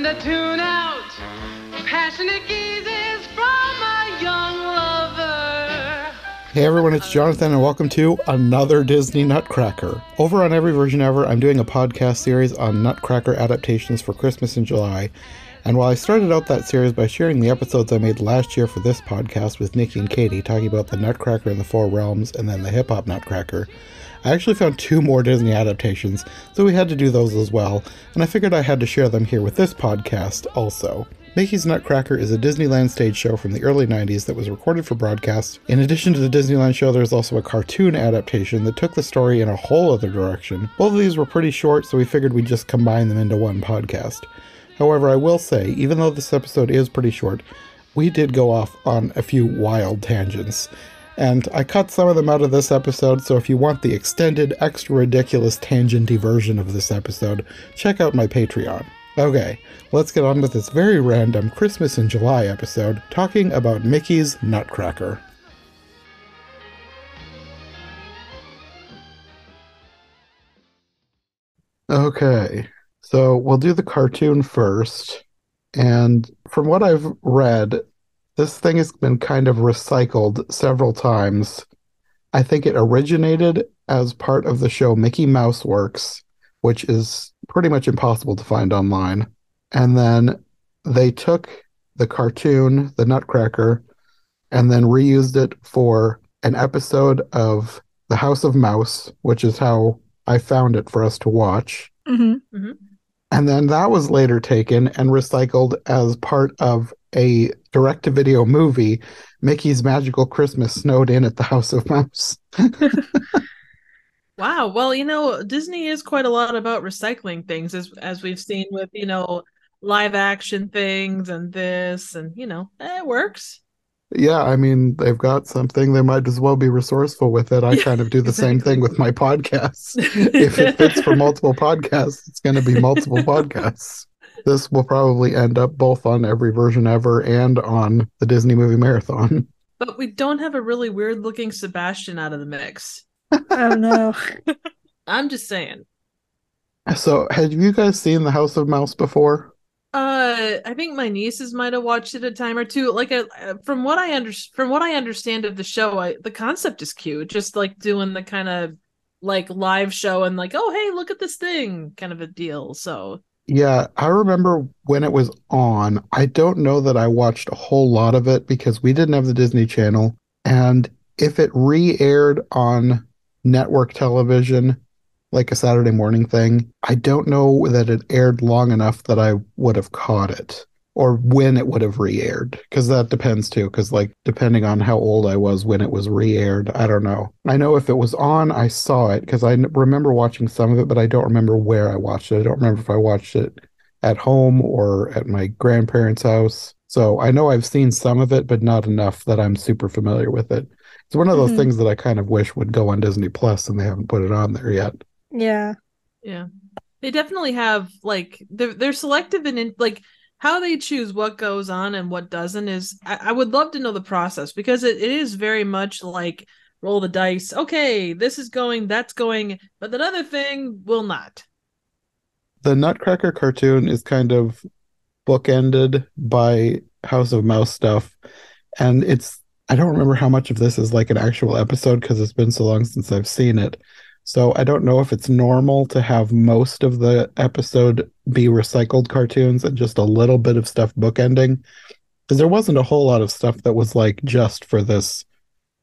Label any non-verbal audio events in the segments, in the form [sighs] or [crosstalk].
nothing to tune out. Passionate gazes from a young lover. Hey everyone, it's Jonathan, and welcome to another Disney Nutcracker. Over on Every Version Ever, I'm doing a podcast series on Nutcracker adaptations for Christmas in July. And while I started out that series by sharing the episodes I made last year for this podcast with Nicki and Katie, talking about the Nutcracker in the Four Realms and then the Hip Hop Nutcracker, I actually found two more Disney adaptations, so we had to do those as well, and I figured I had to share them here with this podcast also. Mickey's Nutcracker is a Disneyland stage show from the early 90s that was recorded for broadcast. In addition to the Disneyland show, there's also a cartoon adaptation that took the story in a whole other direction. Both of these were pretty short, so we figured we'd just combine them into one podcast. However, I will say, even though this episode is pretty short, we did go off on a few wild tangents. And I cut some of them out of this episode, so if you want the extended, extra ridiculous, tangenty version of this episode, check out my Patreon. Okay, let's get on with this very random Christmas in July episode talking about Mickey's Nutcracker. Okay, so we'll do the cartoon first. And from what I've read, this thing has been kind of recycled several times. I think it originated as part of the show Mickey Mouse Works, which is pretty much impossible to find online. And then they took the cartoon, the Nutcracker, and then reused it for an episode of The House of Mouse, which is how I found it for us to watch. Mm-hmm. And then that was later taken and recycled as part of a direct to video movie, Mickey's Magical Christmas Snowed In at the House of Mouse. [laughs] Wow. Well, you know, Disney is quite a lot about recycling things, as as we've seen with you know live action things and this, and you know, eh, it works. yeah, I mean, they've got something. They might as well be resourceful with it. I [laughs] kind of do the same thing with my podcasts. [laughs] if it fits for multiple podcasts, it's going to be multiple podcasts. This will probably end up both on every version ever and on the Disney Movie Marathon. [laughs] But we don't have a really weird looking Sebastian out of the mix. Oh no. [laughs] [laughs] I'm just saying. So, have you guys seen The House of Mouse before? Uh, I think my nieces might have watched it a time or two. Like, uh, from what I under from what I understand of the show, I the concept is cute. Just like doing the kind of like live show and like, oh hey, look at this thing, kind of a deal. So Yeah, I remember when it was on. I don't know that I watched a whole lot of it because we didn't have the Disney Channel. And if it re aired on network television, like a Saturday morning thing, I don't know that it aired long enough that I would have caught it or when it would have re aired because that depends too. Because, like, depending on how old I was when it was re aired, I don't know. I know if it was on, I saw it because I n- remember watching some of it, but I don't remember where I watched it. I don't remember if I watched it at home or at my grandparents' house. So I know I've seen some of it, but not enough that I'm super familiar with it. It's one of those Mhm. things that I kind of wish would go on Disney Plus and they haven't put it on there yet. Yeah. Yeah. They definitely have like they're they're selective and in like how they choose what goes on and what doesn't is I, I would love to know the process because it, it is very much like roll the dice. Okay, this is going, that's going, but that other thing will not. The Nutcracker cartoon is kind of bookended by House of Mouse stuff. And it's, I don't remember how much of this is like an actual episode because it's been so long since I've seen it. So I don't know if it's normal to have most of the episode be recycled cartoons and just a little bit of stuff bookending. Because there wasn't a whole lot of stuff that was like just for this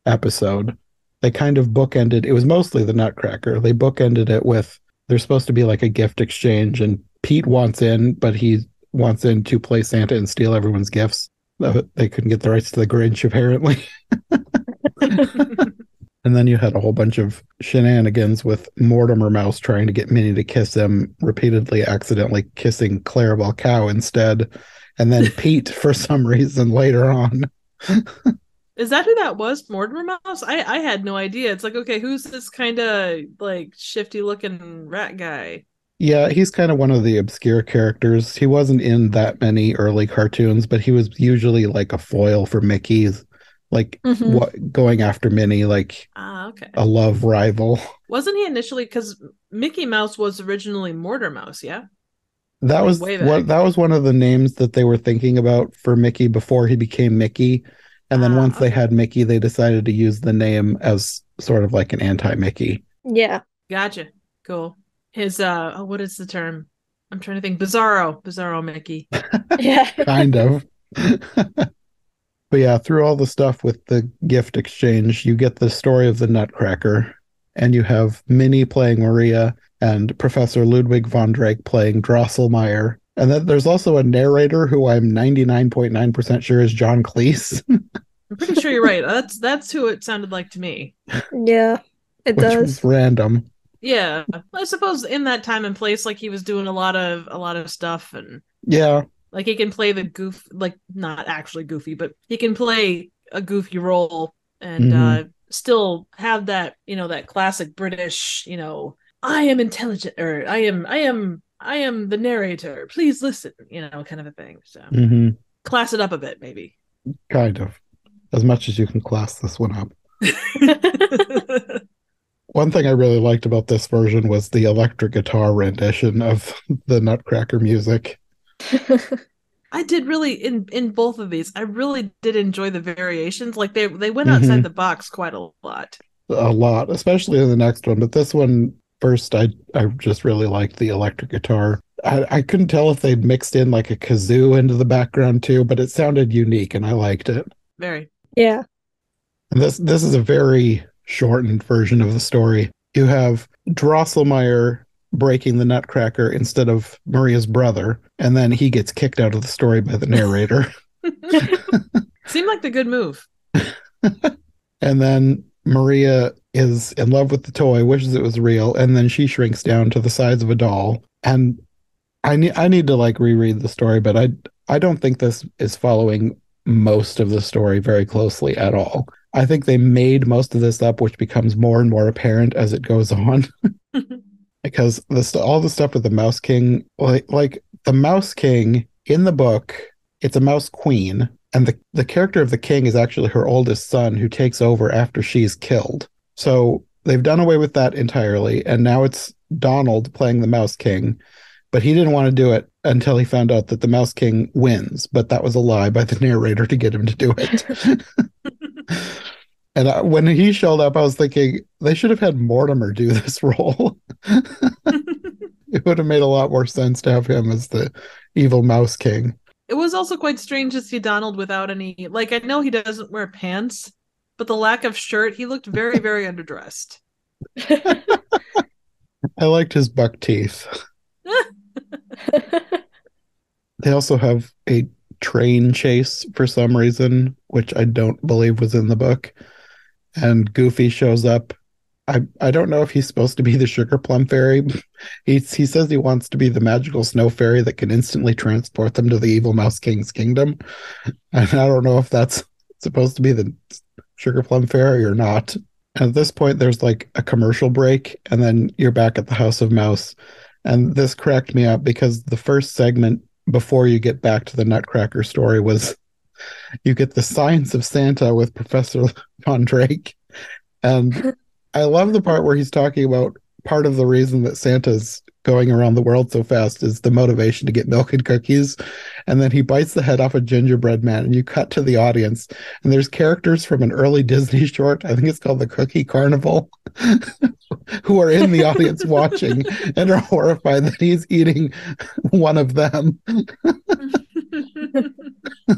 episode. They kind of bookended, it was mostly the Nutcracker. They bookended it with there's supposed to be like a gift exchange, and Pete wants in, but he wants in to play Santa and steal everyone's gifts. Uh, They couldn't get the rights to the Grinch, apparently. [laughs] [laughs] And then you had a whole bunch of shenanigans with Mortimer Mouse trying to get Minnie to kiss him, repeatedly accidentally kissing Clarabelle Cow instead. And then [laughs] Pete, for some reason, later on. Is that who that was? Mortimer Mouse? I I had no idea. It's like, okay, who's this kind of like shifty looking rat guy? Yeah, he's kind of one of the obscure characters. He wasn't in that many early cartoons, but he was usually like a foil for Mickey's, like Mhm. what going after Minnie, like Ah, okay. a love rival. [laughs] Wasn't he initially because Mickey Mouse was originally Mortar Mouse? Yeah. That Like, was what that was one of the names that they were thinking about for Mickey before he became Mickey. And then Ah, once they had Mickey, they decided to use the name as sort of like an anti-Mickey. Yeah. Gotcha. Cool. His uh, oh, what is the term? I'm trying to think. Bizarro, Bizarro Mickey. [laughs] Yeah. [laughs] kind of. But yeah, through all the stuff with the gift exchange, you get the story of the Nutcracker, and you have Minnie playing Maria and Professor Ludwig von Drake playing Drosselmeyer. And then there's also a narrator who I'm 99.9% sure is John Cleese, [laughs] I'm pretty sure you're right. That's that's who it sounded like to me. Yeah. It which does. was random. Yeah, I suppose in that time and place, like he was doing a lot of a lot of stuff, and Yeah, like he can play the goof, like not actually goofy, but he can play a goofy role and Mhm. uh still have that you know that classic British, you know, I am intelligent or I am I am I am the narrator. Please listen, you know, kind of a thing. So mm-hmm. class it up a bit, maybe. kind of. As much as you can class this one up. [laughs] One thing I really liked about this version was the electric guitar rendition of [laughs] the Nutcracker music. [laughs] I did really in in both of these. I really did enjoy the variations. Like they they went outside Mhm. the box quite a lot. a lot, especially in the next one. But this one first, I I just really liked the electric guitar. I, I couldn't tell if they'd mixed in like a kazoo into the background too, but it sounded unique and I liked it. Very. yeah. And this this is a very shortened version of the story. You have Drosselmeyer breaking the Nutcracker instead of Maria's brother, and then he gets kicked out of the story by the narrator. [laughs] Seemed like the good move. And then Maria is in love with the toy, wishes it was real, and then she shrinks down to the size of a doll. And I need I need to like reread the story, but I I don't think this is following most of the story very closely at all. I think they made most of this up, which becomes more and more apparent as it goes on. [laughs] because this all the stuff with the Mouse King, like like the Mouse King in the book, it's a Mouse Queen, and the the character of the king is actually her oldest son who takes over after she's killed. So they've done away with that entirely, and now it's Donald playing the Mouse King, but he didn't want to do it until he found out that the Mouse King wins. But that was a lie by the narrator to get him to do it. [laughs] [laughs] and I, when he showed up, I was thinking they should have had Mortimer do this [laughs] role. [laughs] it would have made a lot more sense to have him as the evil Mouse King. It was also quite strange to see Donald without any like I know he doesn't wear pants, but the lack of shirt, he looked very, [laughs] very underdressed. [laughs] I liked his buck teeth. They also have a train chase for some reason, which I don't believe was in the book. And Goofy shows up. I I don't know if he's supposed to be the sugar plum fairy. [laughs] He he says he wants to be the magical snow fairy that can instantly transport them to the evil mouse king's kingdom. [laughs] And I don't know if that's supposed to be the sugar plum fairy or not. At this point, there's like a commercial break, and then you're back at the House of Mouse. And this cracked me up because the first segment before you get back to the Nutcracker story was [laughs] you get the science of Santa with Professor Von Drake. And I love the part where he's talking about part of the reason that Santa's going around the world so fast is the motivation to get milk and cookies. And then he bites the head off a gingerbread man, and you cut to the audience, and there's characters from an early [laughs] Disney short, I think it's called The Cookie Carnival, [laughs] who are in the audience [laughs] watching and are horrified that he's eating one of them. Mm-hmm. [laughs]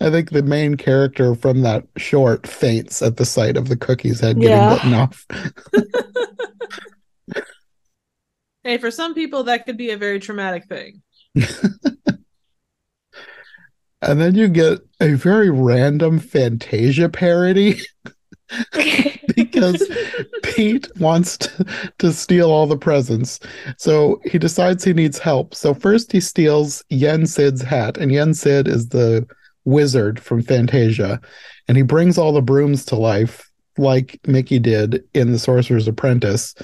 I think the main character from that short faints at the sight of the cookie's head getting Yeah. bitten off. [laughs] hey, for some people that could be a very traumatic thing. [laughs] And then you get a very random Fantasia parody [laughs] because Pete wants to, to steal all the presents. So he decides he needs help. So first he steals Yen Sid's hat, and Yen Sid is the wizard from Fantasia. And he brings all the brooms to life, like Mickey did in The Sorcerer's Apprentice.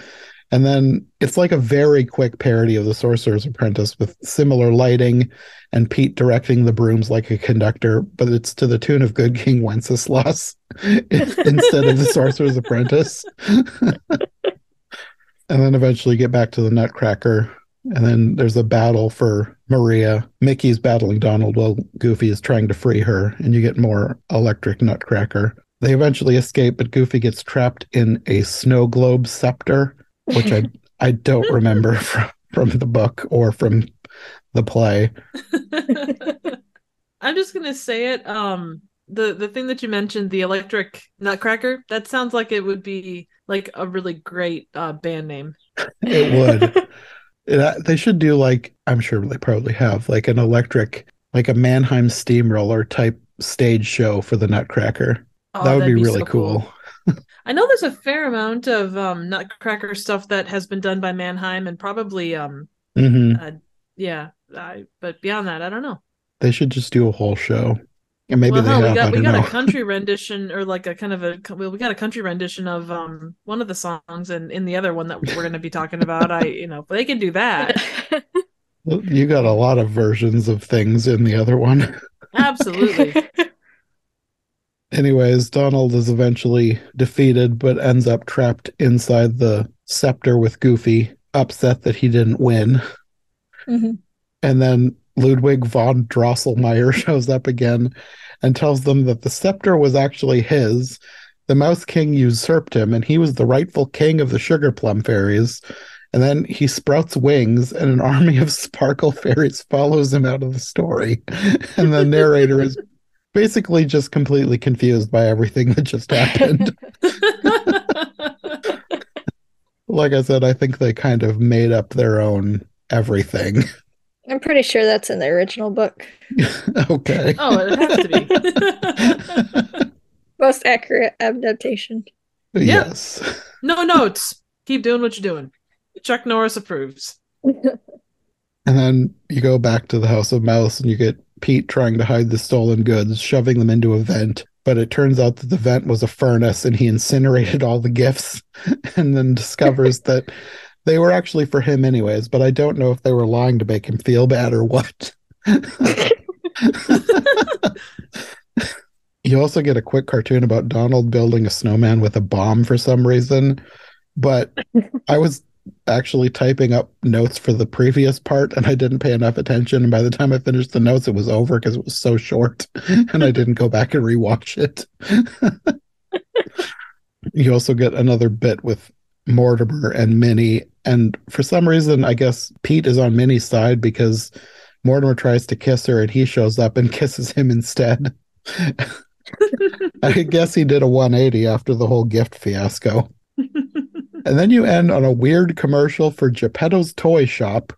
And then it's like a very quick parody of The Sorcerer's Apprentice with similar lighting and Pete directing the brooms like a conductor, but it's to the tune of Good King Wenceslas [laughs] instead of The Sorcerer's Apprentice. [laughs] and then eventually get back to the Nutcracker. And then there's a battle for Maria. Mickey's battling Donald while Goofy is trying to free her, and you get more electric Nutcracker. They eventually escape, but Goofy gets trapped in a snow globe scepter which I I don't remember [laughs] from from the book or from the play. [laughs] I'm just gonna say it. Um, the the thing that you mentioned, the electric Nutcracker, that sounds like it would be like a really great uh, band name. It would. [laughs] it, they should do like I'm sure they probably have like an electric, like a Mannheim steamroller type stage show for the Nutcracker. Oh, that would that'd be really so cool. I know there's a fair amount of um, Nutcracker stuff that has been done by Mannheim, and probably um, hmm uh, yeah. I, but beyond that, I don't know. They should just do a whole show, and maybe well, they hell, have. we got we got know. a country [laughs] rendition, or like a kind of a well, we got a country rendition of um one of the songs, and in the other one that we're going to be talking about, I you know they can do that [laughs] you got a lot of versions of things in the other one. absolutely. [laughs] Anyways, Donald is eventually defeated, but ends up trapped inside the scepter with Goofy, upset that he didn't win. Mhm. And then Ludwig von Drosselmeyer [laughs] shows up again and tells them that the scepter was actually his. The Mouse King usurped him, and he was the rightful king of the Sugar Plum Fairies. And then he sprouts wings, and an [laughs] army of sparkle fairies follows him out of the story. [laughs] And the narrator is basically just completely confused by everything that just happened. [laughs] like I said, I think they kind of made up their own everything. I'm pretty sure that's in the original book. [laughs] okay. oh, it has to be. [laughs] Most accurate adaptation. Yes. no notes. Keep doing what you're doing. Chuck Norris approves. And then you go back to the House of Mouse and you get Pete trying to hide the stolen goods, shoving them into a vent. But it turns out that the vent was a furnace and he incinerated all the gifts [laughs] and then discovers [laughs] that they were actually for him, anyways. But I don't know if they were lying to make him feel bad or what. [laughs] you also get a quick cartoon about Donald building a snowman with a bomb for some reason. But I was actually typing up notes for the previous part and I didn't pay enough attention. And by the time I finished the notes, it was over because it was so short [laughs] and I didn't go back and rewatch it. [laughs] you also get another bit with Mortimer and Minnie. And for some reason, I guess Pete is on Minnie's side because Mortimer tries to kiss her and he shows up and [laughs] kisses him instead. I guess he did a 180 after the whole gift fiasco. And then you end on a weird commercial for Geppetto's Toy Shop,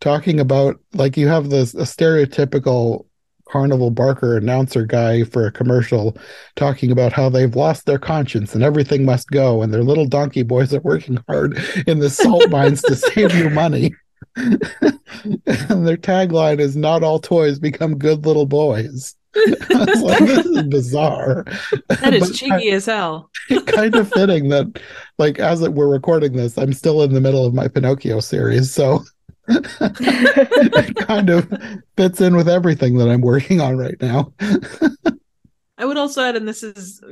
talking about like you have this a stereotypical Carnival Barker announcer guy for a commercial talking about how they've lost their conscience and everything must go, and their little donkey boys are working hard in the salt [laughs] mines to save you money. [laughs] and their tagline is not all toys become good little boys. I was like, this is bizarre. [laughs] That is But I- cheeky as hell. [laughs] kind of fitting that like as it, we're recording this i'm still in the middle of my pinocchio series so [laughs] it kind of fits in with everything that i'm working on right now I would also add, and this is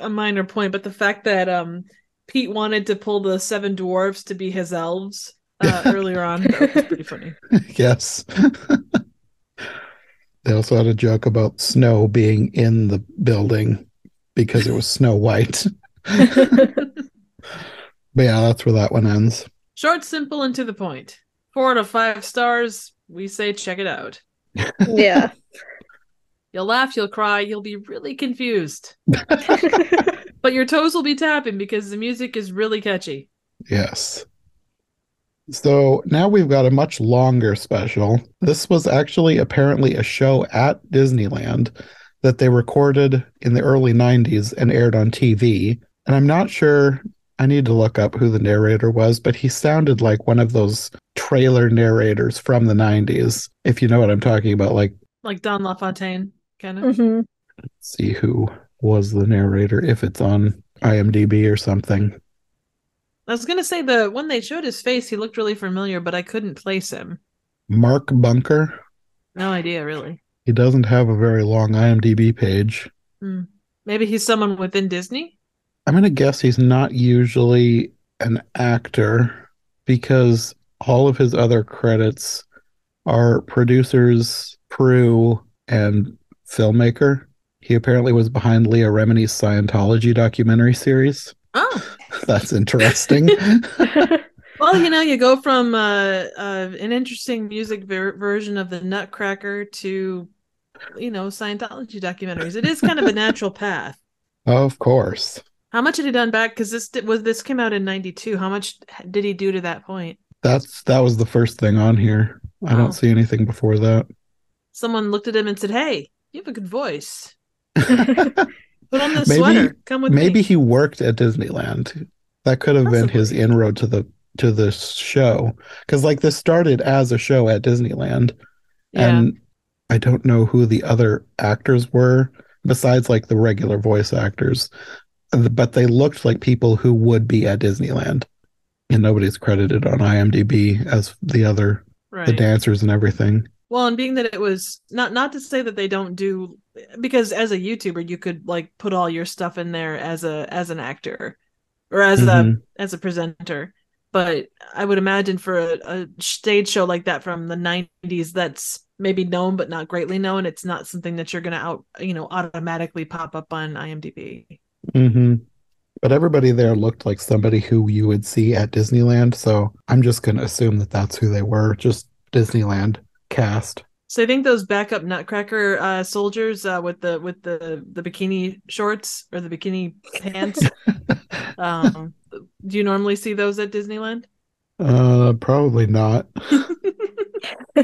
a minor point, but the fact that um Pete wanted to pull the seven dwarves to be his elves uh, earlier on that was pretty funny. yes they also had a joke about snow being in the building because it was snow white [laughs] but yeah that's where that one ends Short, simple, and to the point. Four out of five stars. We say check it out. yeah. [laughs] You'll laugh, you'll cry, you'll be really confused, [laughs] but your toes will be tapping because the music is really catchy. Yes. So now we've got a much longer special. This was actually apparently a show at Disneyland that they recorded in the early 90s and aired on TV. And I'm not sure, I need to look up who the narrator was, but he sounded like one of those trailer narrators from the 90s, if you know what I'm talking about. Like, Like Don LaFontaine, kind of. hmm let's see who was the narrator, if it's on IMDb or something. I was gonna say the when they showed his face, he looked really familiar, but I couldn't place him. Mark Bunker. No idea, really. He doesn't have a very long IMDb page. Hmm. Maybe he's someone within Disney. I'm going to guess he's not usually an actor because all of his other credits are producers, crew, and filmmaker. He apparently was behind Leah Remini's Scientology documentary series. Oh, [laughs] That's interesting. [laughs] well, you know, you go from uh, uh, an interesting music ver- version of the Nutcracker to, you know, Scientology documentaries. It is kind of a natural [laughs] path. of course. How much had he done back? Because this was this came out in '92. How much did he do to that point? That's that was the first thing on here. I don't see anything before that. Someone looked at him and said, "Hey, you have a good voice. Put on this Maybe- sweater. Come with Maybe me." he worked at Disneyland. That could have been his inroad to the to the show because like this started as a show at Disneyland, Yeah. and I don't know who the other actors were besides like the regular voice actors, uh, but they looked like people who would be at Disneyland, and nobody's credited on IMDb as the other right. the dancers and everything. Well, and being that it was not not to say that they don't do because as a YouTuber you could like put all your stuff in there as a as an actor or as a Mhm. as a presenter. But I would imagine for a, a stage show like that from the '90s, that's maybe known but not greatly known. It's not something that you're gonna out you know automatically pop up on IMDb. hmm But everybody there looked like somebody who you would see at Disneyland, so I'm just going to assume that that's who they were, just Disneyland cast. So I think those backup Nutcracker uh, soldiers uh, with the with the the bikini shorts or the bikini pants. [laughs] um, do you normally see those at Disneyland? Uh, probably not. [laughs] [laughs]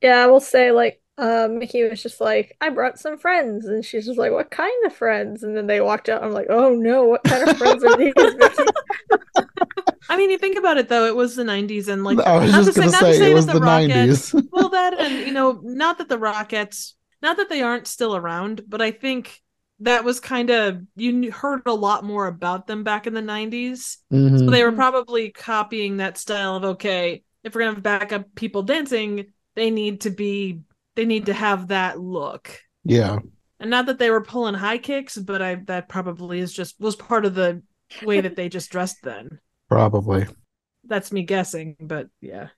yeah, I will say like uh, Mickey was just like, I brought some friends, and she's just like, what kind of friends? And then they walked out. I'm like, oh no, what kind of friends are these? [laughs] I mean, you think about it though; it was the '90s, and like I was not just to going to not to say, it that was the Rockettes- 90s. [laughs] well, that and you know, not that the Rockettes not that they aren't still around, but I think that was kind of you heard a lot more about them back in the '90s. So Mhm. they were probably copying that style of okay, if we're gonna have backup people dancing, they need to be they need to have that look. Yeah. And not that they were pulling high kicks, but I that probably is just was part of the way that they just dressed then. Probably. That's me guessing, but yeah.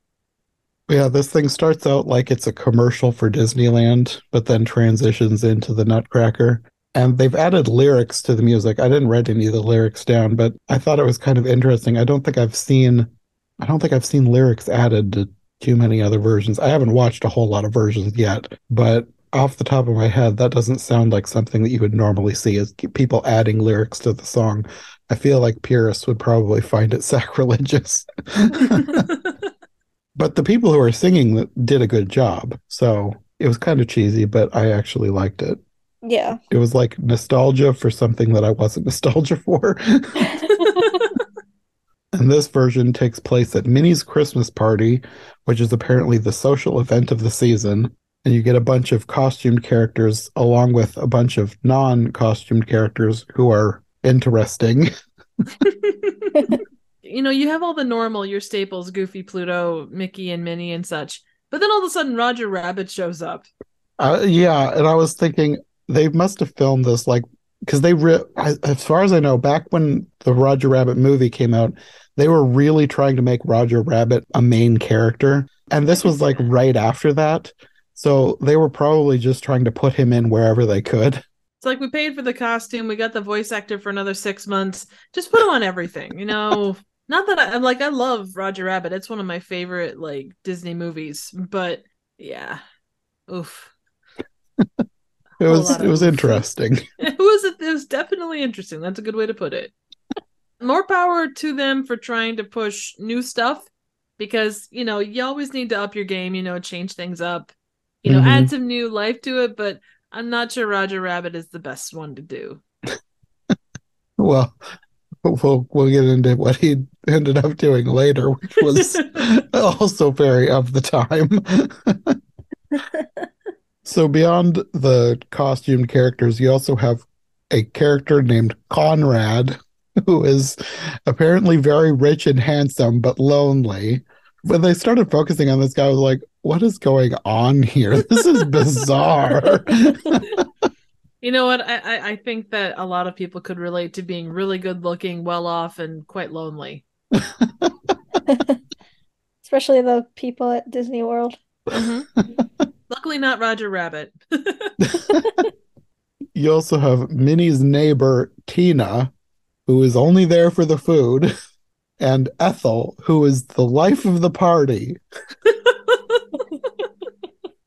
Yeah, this thing starts out like it's a commercial for Disneyland, but then transitions into the Nutcracker. And they've added lyrics to the music. I didn't write any of the lyrics down, but I thought it was kind of interesting. I don't think I've seen I don't think I've seen lyrics added to too many other versions. I haven't watched a whole lot of versions yet, but off the top of my head, that doesn't sound like something that you would normally see is people adding lyrics to the song. I feel like purists would probably find it [laughs] sacrilegious. [laughs] but the people who are singing did a good job. So it was kind of cheesy, but I actually liked it. yeah. It was like nostalgia for something that I wasn't [laughs] nostalgia for. And this version takes place at Minnie's Christmas party, which is apparently the social event of the season. And you get a bunch of costumed characters along with a bunch of non costumed characters who are interesting. [laughs] you know, you have all the normal, your staples, Goofy, Pluto, Mickey, and Minnie, and such. But then all of a sudden, Roger Rabbit shows up. Uh, yeah, and I was thinking they must have filmed this like because they re- I, as far as I know, back when the Roger Rabbit movie came out, they were really trying to make Roger Rabbit a main character, and this was like right after that. So they were probably just trying to put him in wherever they could. It's like we paid for the costume, we got the voice actor for another six months. Just put him on everything, you know. [laughs] Not that I, I'm like I love Roger Rabbit. It's one of my favorite like Disney movies. But yeah, oof. [laughs] It was it was interesting. [laughs] it was it was definitely interesting. That's a good way to put it. More power to them for trying to push new stuff because you know you always need to up your game. You know, change things up. You know, Mhm. add some new life to it. But I'm not sure Roger Rabbit is the best one to do. [laughs] Well, we'll we'll get into what he ended up doing later, which was [laughs] also very of the time. So beyond the costumed characters, you also have a character named Conrad, [laughs] who is apparently very rich and handsome but lonely. When they started focusing on this guy, I was like, what is going on here? [laughs] This is bizarre. [laughs] You know what? I, I I think that a lot of people could relate to being really good looking, well off, and quite lonely. Especially the people at Disney World. Mm-hmm. Luckily, not Roger Rabbit. [laughs] you also have Minnie's neighbor, Tina, who is only there for the food, [laughs] and Ethel, who is the life of the party. [laughs]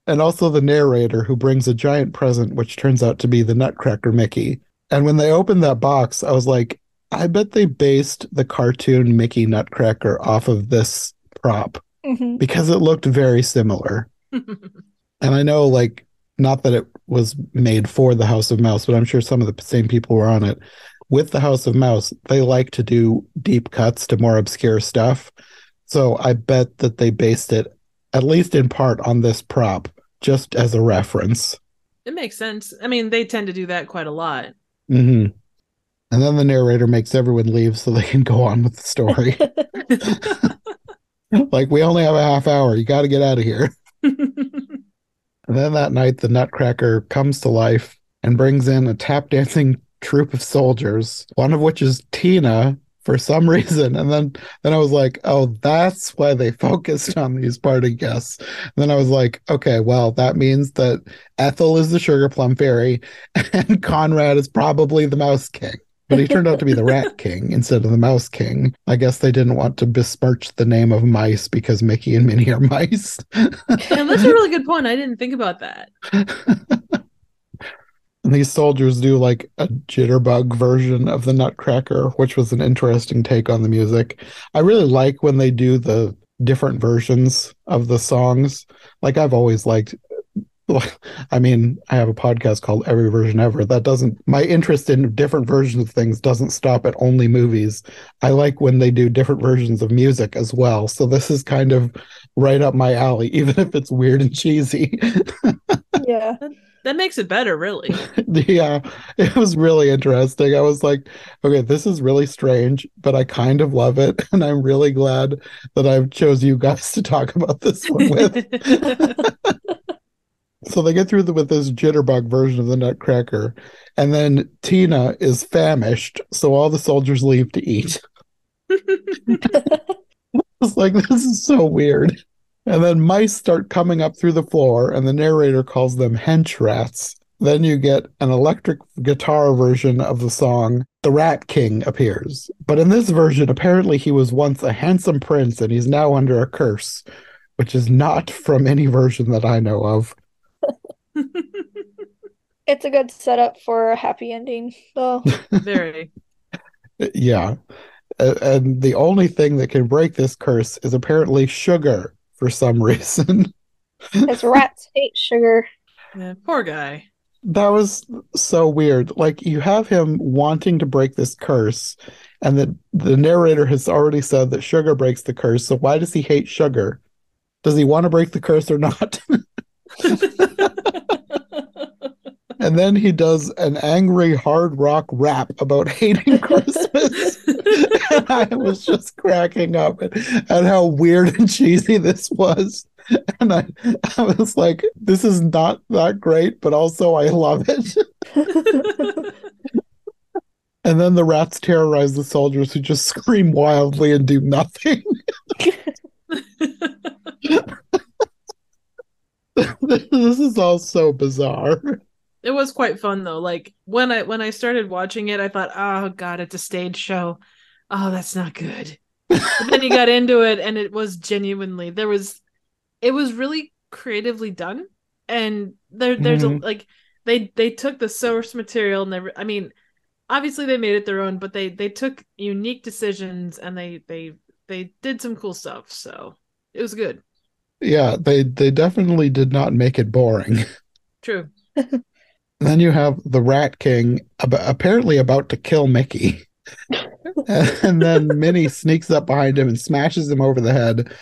and also the narrator who brings a giant present, which turns out to be the Nutcracker Mickey. And when they opened that box, I was like, I bet they based the cartoon Mickey Nutcracker off of this prop Mhm. because it looked very similar. And I know, like, not that it was made for the House of Mouse, but I'm sure some of the same people were on it. With the House of Mouse, they like to do deep cuts to more obscure stuff. So I bet that they based it, at least in part, on this prop, just as a reference. it makes sense. I mean, they tend to do that quite a lot. hmm And then the narrator makes everyone leave so they can go on with the story. [laughs] [laughs] like, we only have a half hour. You got to get out of here. [laughs] Then that night, the Nutcracker comes to life and brings in a tap [laughs] dancing troop of soldiers, one of which is Tina for some [laughs] reason. And then, then I was like, oh, that's why they focused on these party guests. And then I was like, okay, well, that means that Ethel is the Sugar Plum Fairy [laughs] and Conrad is probably the Mouse King. But he turned out to be the Rat [laughs] King instead of the Mouse King. I guess they didn't want to besmirch the name of mice because Mickey and Minnie are mice. and that's a really good point. I didn't think about that. [laughs] And these soldiers do like a jitterbug version of the Nutcracker, which was an interesting take on the music. I really like when they do the different versions of the songs. Like I've always liked I mean, I have a podcast called Every Version Ever. That doesn't my interest in different versions of things doesn't stop at only movies. I like when they do different versions of music as well. So this is kind of right up my alley, [laughs] even if it's weird and cheesy. yeah. That makes it better, really. [laughs] yeah, it was really interesting. I was like, okay, this is really strange, but I kind of love it. [laughs] And I'm really glad that I've chose you guys to talk about this one with. So they get through the, with this jitterbug version of the Nutcracker, and then Tina is famished, so all the soldiers leave to eat. [laughs] It's like this is so weird. And then mice start coming up through the floor, and the narrator calls them hench rats. Then you get an electric guitar version of the song. The Rat King appears. But in this version, apparently he was once a handsome prince and he's now under a curse, which is not from any version that I know of. [laughs] It's a good setup for a happy ending, though. [laughs] Very. Yeah. A- And the only thing that can break this curse is apparently sugar for some [laughs] reason. Because rats hate sugar. Yeah, poor guy. That was so weird. Like you have him wanting to break this curse, and the the narrator has already said that sugar breaks the curse. So why does he hate sugar? Does he want to break the curse or not? And then he does an angry hard rock rap about [laughs] hating Christmas. and I was just cracking up at, at how weird and cheesy this was. And I, I was like, this is not that great, but also I love it. [laughs] And then the rats terrorize the soldiers who just scream wildly and do nothing. [laughs] this is all so bizarre. It was quite fun though. Like when I when I started watching it, I thought, "Oh God, it's a stage show. Oh, that's not good." But then you got [laughs] into it, and it was genuinely there was, it was really creatively done, and there there's Mhm. a like they they took the source material and they re- I mean, obviously they made it their own, but they they took unique decisions and they they they did some cool stuff. So it was good. Yeah, they they definitely did not make it boring. True. [laughs] Then you have the Rat King ab- apparently about to kill Mickey. [laughs] and then Minnie sneaks up behind him and smashes him over the head.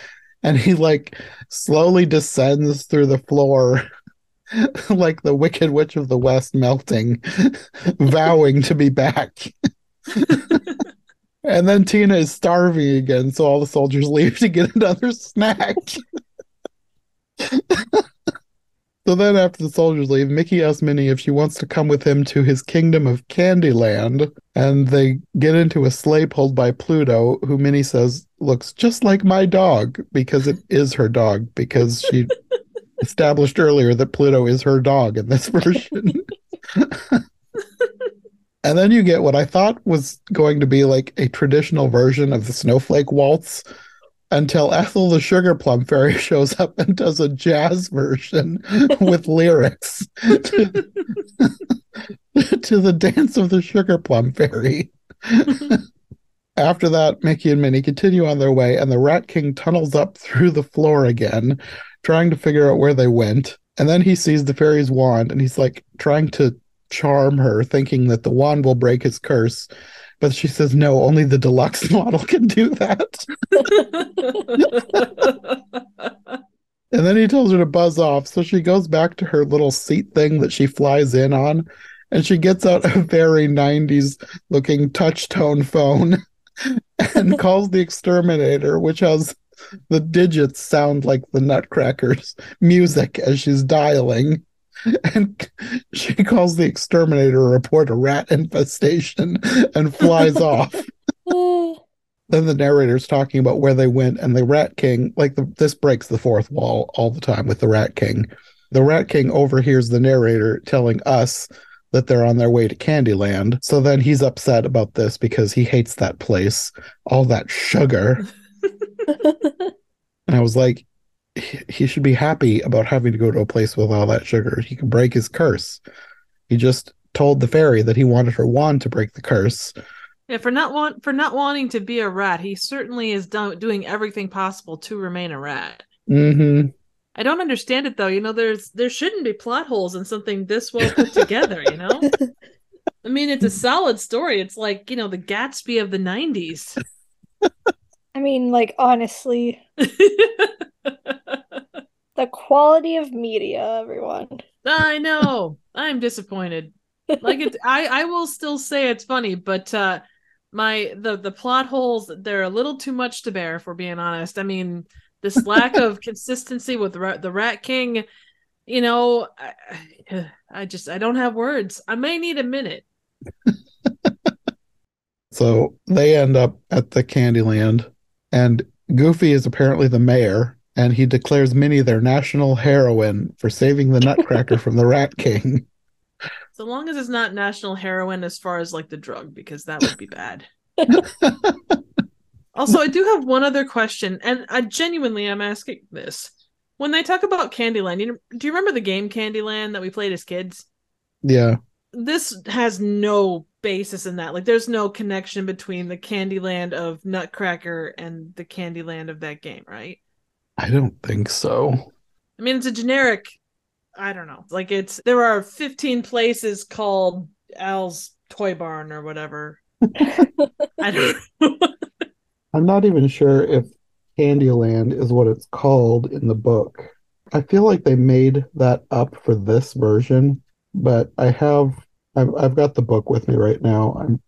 And he like slowly descends through the floor [laughs] like the Wicked Witch of the West melting, [laughs] vowing to be back. And then Tina is starving again, so all the soldiers leave to get another snack. So then, after the soldiers leave, Mickey asks Minnie if she wants to come with him to his kingdom of Candyland. And they get into a sleigh pulled by Pluto, who Minnie says looks just like my dog because it is her dog, because she [laughs] established earlier that Pluto is her dog in this version. [laughs] And then you get what I thought was going to be like a traditional version of the Snowflake Waltz until Ethel the Sugar Plum Fairy [laughs] shows up and does a jazz version [laughs] with lyrics to, to the Dance of the Sugar Plum Fairy. After that, Mickey and Minnie continue on their way, and the Rat King tunnels up through the floor again, trying to figure out where they went. And then he sees the fairy's wand and he's like trying to charm her, thinking that the wand will break his curse. But she says, no, only the deluxe [laughs] model can do that. and then he tells her to buzz off. So she goes back to her little seat thing that she flies in on. And she gets out a very 90s looking touch tone phone [laughs] and calls the exterminator, which has the digits sound like the Nutcracker's music as she's dialing. [laughs] and she calls the exterminator report a rat infestation and flies [laughs] off. [sighs] then the narrator's talking about where they went, and the Rat King, like the, this breaks the fourth wall all the time with the Rat King. The Rat King overhears the narrator telling us that they're on their way to Candyland. So then he's upset about this because he hates that place, all that sugar. [laughs] and I was like, he should be happy about having to go to a place with all that sugar. He can break his curse. He just told the fairy that he wanted her wand to break the curse. Yeah, for not want for not wanting to be a rat, he certainly is do- doing everything possible to remain a rat. Mm-hmm. I don't understand it though. You know, there's there shouldn't be plot holes in something this well put together. You know, [laughs] I mean, it's a solid story. It's like you know the Gatsby of the '90s. [laughs] I mean, like honestly, [laughs] the quality of media, everyone. I know. I'm disappointed. Like it I I will still say it's funny, but uh my the the plot holes they're a little too much to bear if we're being honest. I mean, this lack of [laughs] consistency with the, the Rat King, you know, I, I just I don't have words. I may need a minute. [laughs] so they end up at the Candyland and Goofy is apparently the mayor and he declares Minnie their national heroine for saving the Nutcracker from the Rat King. [laughs] So long as it's not national heroin as far as like the drug, because that would be bad. [laughs] also, I do have one other question, and I genuinely am asking this. When they talk about Candyland, you know, do you remember the game Candyland that we played as kids? Yeah. This has no basis in that. Like, there's no connection between the Candyland of Nutcracker and the Candyland of that game, right? I don't think so. I mean, it's a generic. I don't know. Like it's there are 15 places called Al's Toy Barn or whatever. [laughs] I don't know. I'm not even sure if Candyland is what it's called in the book. I feel like they made that up for this version, but I have I've, I've got the book with me right now. I'm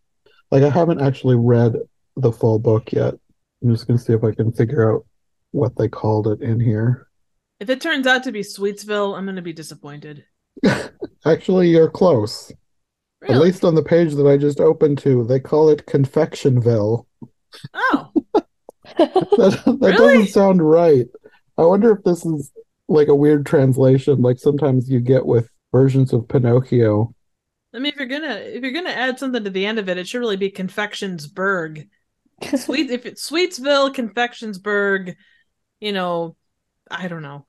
like I haven't actually read the full book yet. I'm just gonna see if I can figure out what they called it in here. If it turns out to be Sweetsville, I'm going to be disappointed. [laughs] Actually, you're close. Really? At least on the page that I just opened to, they call it Confectionville. Oh. [laughs] that that really? doesn't sound right. I wonder if this is like a weird translation, like sometimes you get with versions of Pinocchio. I mean, if you're gonna if you're gonna add something to the end of it, it should really be Confectionsburg. Sweet if it's Sweetsville, Confectionsburg, you know, I don't know.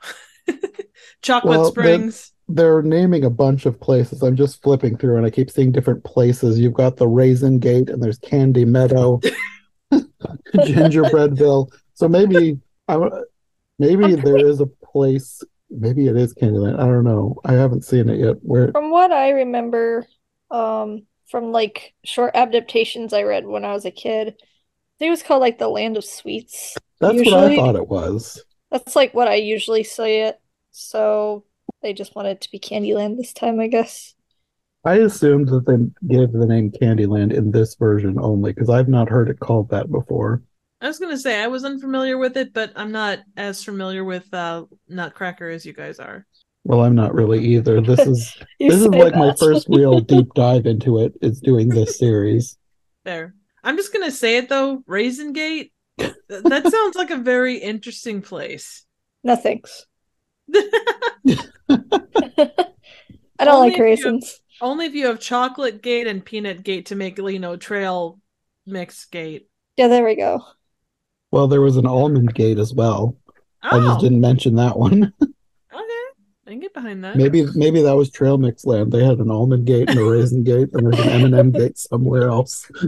[laughs] Chocolate well, Springs. They're, they're, naming a bunch of places. I'm just flipping through and I keep seeing different places. You've got the Raisin Gate and there's Candy Meadow, [laughs] Gingerbreadville. So maybe I maybe there is a place maybe it is Candyland. I don't know. I haven't seen it yet. Where From what I remember, um from like short adaptations I read when I was a kid, I think it was called like the Land of Sweets. That's usually, what I thought it was. That's like what I usually say it. So they just wanted to be Candyland this time, I guess. I assumed that they gave the name Candyland in this version only because I've not heard it called that before. I was gonna say I was unfamiliar with it, but I'm not as familiar with uh, Nutcracker as you guys are. Well, I'm not really either. This is [laughs] this is say like my first real [laughs] deep dive into it, it. Is doing this series. There. I'm just gonna say it though. Raisin Gate. th- that sounds like a very interesting place. No thanks. [laughs] I don't Only like if you- raisins. Only if you have Chocolate Gate and Peanut Gate to make you know Trail Mix Gate. Yeah, there we go. Well, there was an almond gate as well. I Oh, just didn't mention that one. [laughs] okay. I can get behind that. maybe maybe that was Trail Mix Land. They had an almond gate and a raisin gate, and there's an M and M gate somewhere else. [laughs]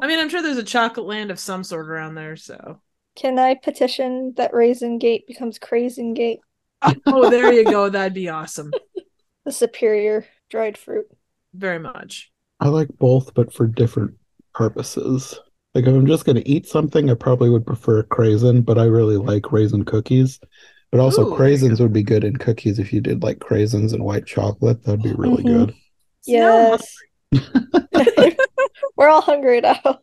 I mean, I'm sure there's a chocolate land of some sort around there. So. Can I petition that Raisin Gate becomes Craisin Gate, Oh, there you go. That'd be awesome. [laughs] the superior dried fruit? Very much. I like both, but for different purposes. Like if I'm just going to eat something, I probably would prefer craisin, but I really like raisin cookies. But also, Ooh, craisins would be good in cookies if you did like craisins and white chocolate. That'd be really Mhm. good. See, now I'm Yes. [laughs] We're all hungry now. [laughs]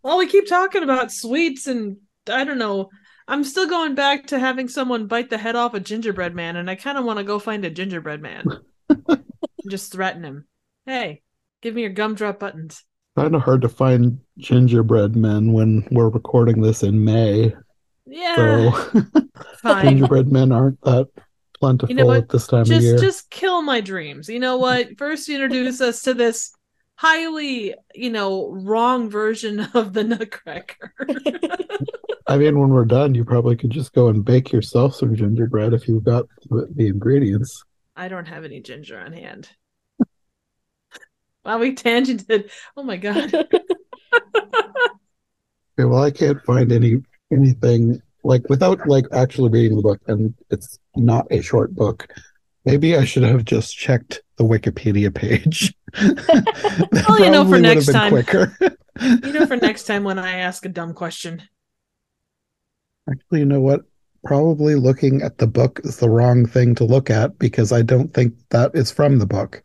Well, we keep talking about sweets, and I don't know. I'm still going back to having someone bite the head off a gingerbread man, and I kind of want to go find a gingerbread man. and [laughs] just threaten him. Hey, give me your gumdrop buttons. Kind of hard to find gingerbread men when we're recording this in May. Yeah, So [laughs] gingerbread men aren't that plentiful You know at this time of Just, year. just kill my dreams. You know what? First, you introduce us to this highly, you know, wrong version [laughs] of the Nutcracker. I mean, when we're done, you probably could just go and bake yourself some gingerbread if you've got the ingredients. I don't have any ginger on hand. Wow, we tangented. Oh my god. [laughs] Okay, well, I can't find any anything like without like actually reading the book, and it's not a short book. Maybe I should have just checked the Wikipedia page. [laughs] Well, you know, for probably would have next been time. quicker. You know, for [laughs] next time when I ask a dumb question. Actually, you know what? Probably looking at the book is the wrong thing to look at because I don't think that is from the book.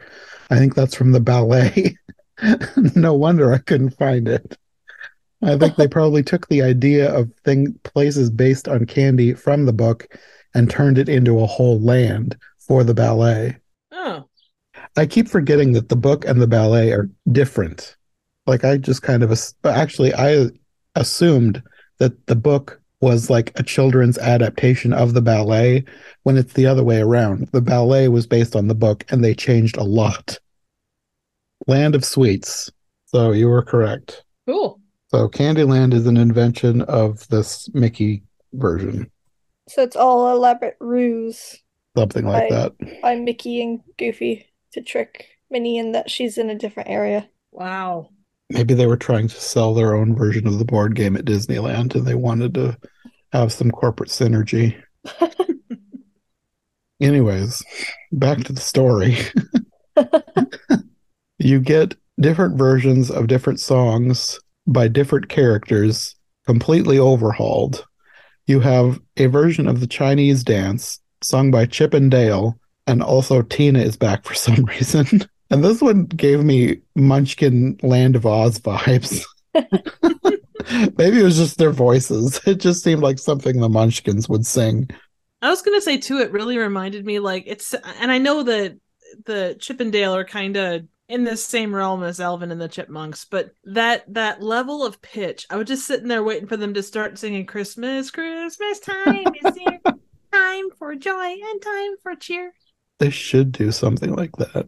I think that's from the ballet. [laughs] no wonder I couldn't find it. I think they probably took the idea of thing places based on candy from the book and turned it into a whole land for the ballet. Oh, I keep forgetting that the book and the ballet are different. Like I just kind of actually I assumed that the book was like a children's adaptation of the ballet when it's the other way around. The ballet was based on the book and they changed a lot. Land of Sweets. So you were correct. cool. So Candyland is an invention of this Mickey version, so it's all elaborate ruse something like Right. that. by Mickey and Goofy to trick Minnie in that she's in a different area. Wow. Maybe they were trying to sell their own version of the board game at Disneyland and they wanted to have some corporate synergy. [laughs] Anyways, back to the story. [laughs] you get different versions of different songs by different characters, completely overhauled. You have a version of the Chinese dance sung by Chip and Dale, and also Tina is back for [laughs] some reason. And this one gave me Munchkin Land of Oz vibes. [laughs] Maybe it was just their voices. [laughs] It just seemed like something the Munchkins would sing. I was gonna say too. It really reminded me, like it's, and I know that the Chip and Dale are kind of in the same realm as Alvin and the Chipmunks, but that that level of pitch, I was just sitting there waiting for them to start singing "Christmas, Christmas time is here, time for joy and time for cheer." They should do something like that.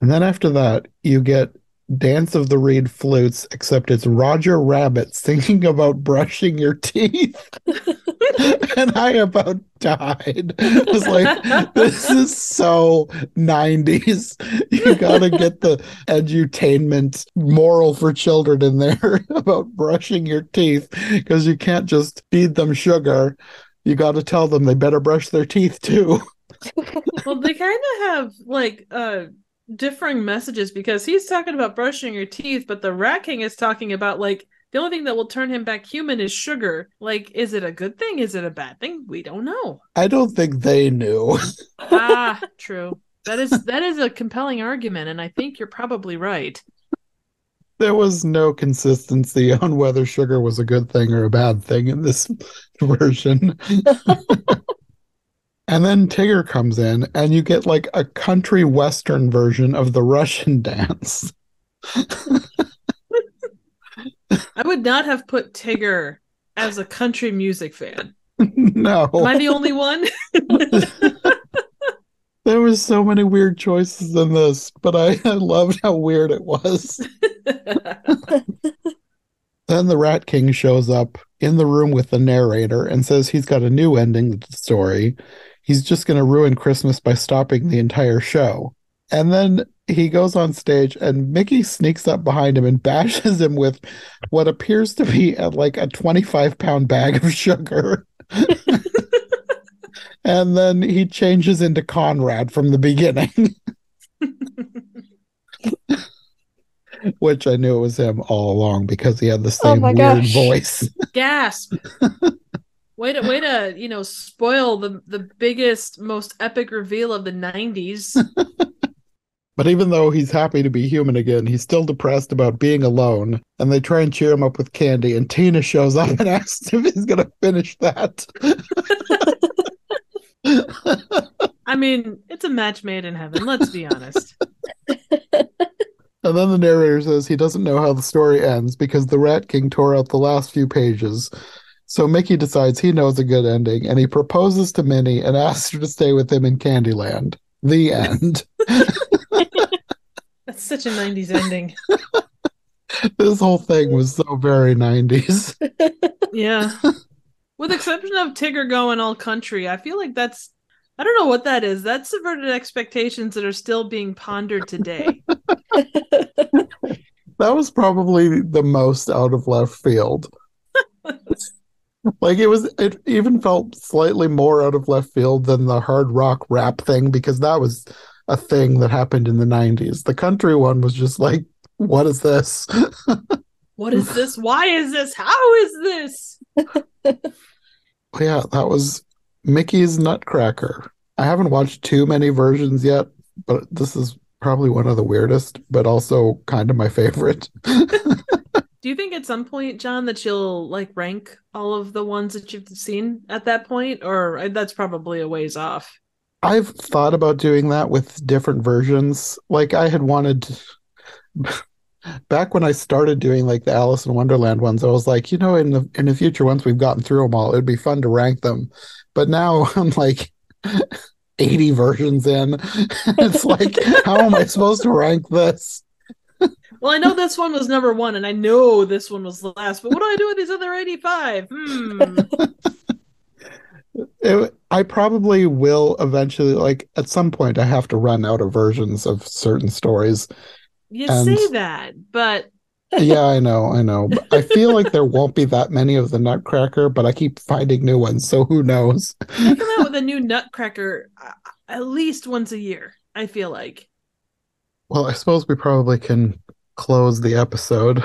And then after that, you get Dance of the Reed Flutes, except it's Roger Rabbit singing about brushing your teeth. [laughs] [laughs] and I about died. I was like, this is so 90s. You gotta get the edutainment moral for children in there [laughs] about brushing your teeth because you can't just feed them sugar. You gotta tell them they better brush their teeth too. [laughs] well, they kind of have like uh differing messages because he's talking about brushing your teeth, but the Rat King is talking about like the only thing that will turn him back human is sugar. Like, is it a good thing? Is it a bad thing? We don't know. I don't think they knew. [laughs] ah, [laughs] true. That is that is a compelling argument, and I think you're probably right. There was no consistency on whether sugar was a good thing or a bad thing in this [laughs] version. and then Tigger comes in, and you get like a country western version of the Russian dance. I would not have put Tigger as a country music fan. [laughs] no. Am I the only one? [laughs] there was so many weird choices in this, but I, I loved how weird it was. [laughs] then the Rat King shows up in the room with the narrator and says he's got a new ending to the story. He's just going to ruin Christmas by stopping the entire show. And then he goes on stage and Mickey sneaks up behind him and [laughs] bashes him with what appears to be a, like a 25 pound bag of sugar. [laughs] and then he changes into Conrad from the beginning. [laughs] Which I knew it was him all along because he had the Oh same my weird gosh. voice. Gasp. Way to way to, you know, spoil the the biggest, most epic reveal of the nineties. But even though he's happy to be human again, he's still depressed about being alone. And they try and cheer him up with candy. And Tina shows up and [laughs] asks if he's going to finish that. [laughs] I mean, it's a match made in heaven, let's be honest. [laughs] And then the narrator says he doesn't know how the story ends because the Rat King tore out the last few pages. So Mickey decides he knows a good ending and he proposes to Minnie and asks her to stay with him in Candyland. The end. Such a nineties ending. [laughs] this whole thing was so very 90s. [laughs] Yeah. With exception of Tigger going all country, I feel like that's I don't know what that is. That's subverted expectations that are still being pondered today. [laughs] That was probably the most out of left field. like it was it even felt slightly more out of left field than the hard rock rap thing because that was a thing that happened in the 90s. The country one was just like what is this? [laughs] What is this? Why is this? How is this? yeah, that was Mickey's Nutcracker. I haven't watched too many versions yet, but this is probably one of the weirdest, but also kind of my favorite. [laughs] Do you think at some point, Jon, that you'll like rank all of the ones that you've seen at that point, or uh, that's probably a ways off? I've thought about doing that with different versions. Like I had wanted [laughs] back when I started doing like the Alice in Wonderland ones, I was like, you know, in the in the future, once we've gotten through them all, it'd be fun to rank them. But now [laughs] I'm like [laughs] 80 versions in. it's like, how am I supposed to rank this? Well, I know this one was number one, and I know this one was the last, but what do I do with these other 85? Hmm. It, I probably will eventually, like at some point, I have to run out of versions of certain stories. You And- say that, but yeah, I know, I know. But I feel like there won't be that many of the Nutcracker, but I keep finding new ones, so who knows? they come out with a new Nutcracker uh, at least once a year. I feel like. Well, I suppose we probably can close the episode.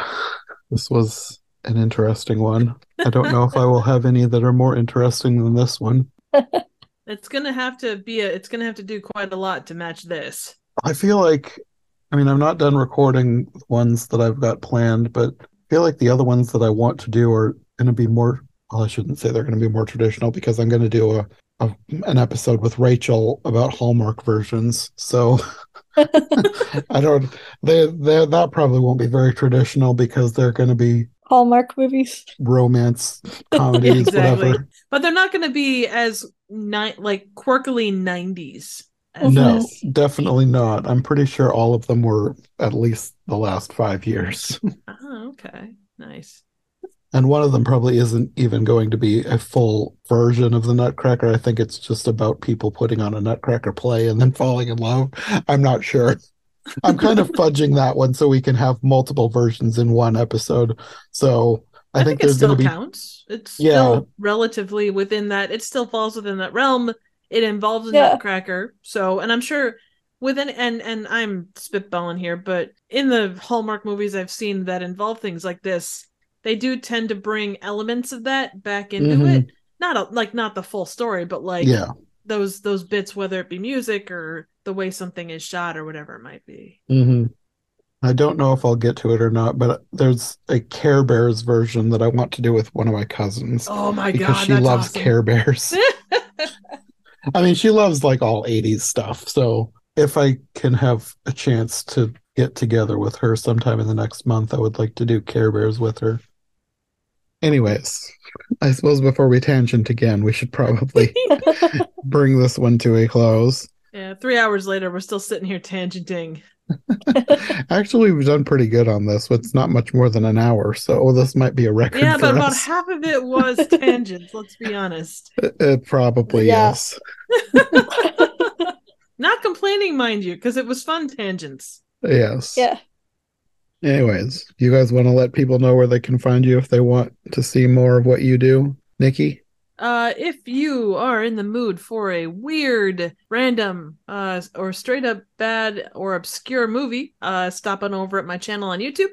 This was an interesting one. I don't know if I will have any that are more interesting than this one. [laughs] It's gonna have to be a. It's gonna have to do quite a lot to match this. I feel like, I mean, I'm not done recording ones that I've got planned, but I feel like the other ones that I want to do are going to be more. Well, I shouldn't say they're going to be more traditional because I'm going to do a, a an episode with Rachel about Hallmark versions. So [laughs] [laughs] I don't. They they that probably won't be very traditional because they're going to be Hallmark movies. romance [laughs] comedies, exactly. whatever. But they're not gonna be as ni- like quirkily '90s. No, this. definitely not. I'm pretty sure all of them were at least the last five years. Oh, [laughs] okay. Nice. And one of them probably isn't even going to be a full version of the Nutcracker. I think it's just about people putting on a Nutcracker play and then falling in love. I'm not sure. I'm kind of fudging that one so we can have multiple versions in one episode. So I, I, think, think, it there's still going to be counts. It's Yeah. still relatively within that. It still falls within that realm. It involves a Yeah. nutcracker. So, and I'm sure within and and I'm spitballing here, but in the Hallmark movies I've seen that involve things like this, they do tend to bring elements of that back into Mhm. it. Not a, like not the full story, but like yeah, those those bits, whether it be music or the way something is shot or whatever it might be. hmm I don't know if I'll get to it or not, but there's a Care Bears version that I want to do with one of my cousins Oh my because god, she loves awesome. Care Bears. [laughs] I mean, she loves like all 80s stuff. So if I can have a chance to get together with her sometime in the next month, I would like to do Care Bears with her. Anyways, I suppose before we tangent again, we should probably [laughs] bring this one to a close. Yeah, three hours later, we're still sitting here tangenting. [laughs] Actually, we've done pretty good on this. It's not much more than an hour, so oh, this might be a record Yeah, for but about us. half of it was [laughs] tangents. let's be honest. It, it probably Yeah. is. [laughs] Not complaining, mind you, because it was fun tangents. Yes. yeah. Anyways, you guys want to let people know where they can find you if they want to see more of what you do, Nicki? Uh, if you are in the mood for a weird, random, uh, or straight up bad or obscure movie, uh, stop on over at my channel on YouTube.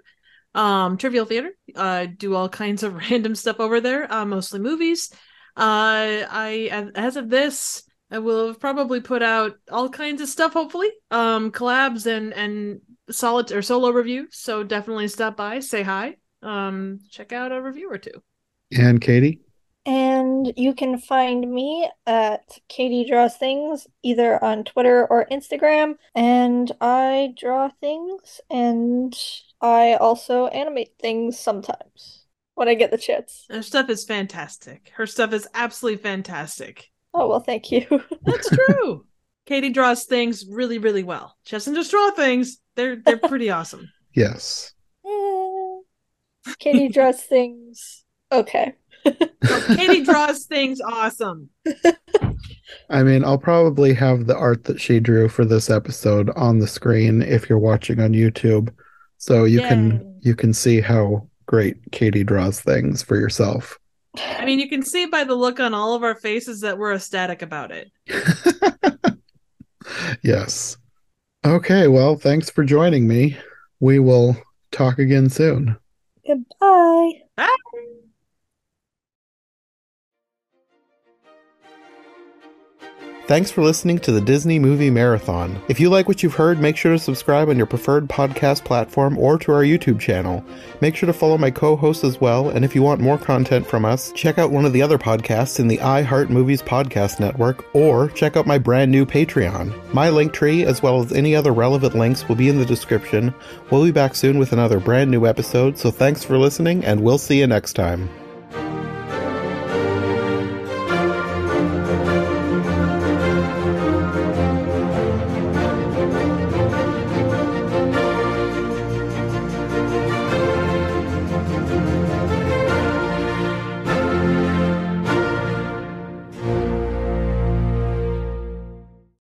Um, Trivial Theater. I do all kinds of [laughs] random stuff over there, uh, mostly movies. Uh, I as- of this, I will have probably put out all kinds of stuff. Hopefully, um, collabs and and solid or solo reviews. So definitely stop by, say hi, um, check out a review or two. And Katie? And you can find me at Katie Draws Things either on Twitter or Instagram. And I draw things and I also animate things sometimes when I get the chance. Her stuff is fantastic. Her stuff is absolutely fantastic. Oh, well, thank you. [laughs] That's true. Katie draws things really, really well. She doesn't just draw things; they're they're [laughs] pretty awesome. Yes. Eh. Katie Draws Things. Okay. So [laughs] Katie draws things awesome. I mean, I'll probably have the art that she drew for this episode on the screen if you're watching on YouTube. So you can you can see how great Katie draws things for yourself. I mean, you can see by the look on all of our faces that we're ecstatic about it. [laughs] yes. Okay, well, thanks for joining me. We will talk again soon. Goodbye. Bye. Thanks for listening to the Disney Movie Marathon. If you like what you've heard, make sure to subscribe on your preferred podcast platform or to our YouTube channel. Make sure to follow my co hosts as well, and if you want more content from us, check out one of the other podcasts in the iHeart Movies Podcast Network or check out my brand new Patreon. My link tree, as well as any other relevant links, will be in the description. We'll be back soon with another brand new episode, so thanks for listening, and we'll see you next time.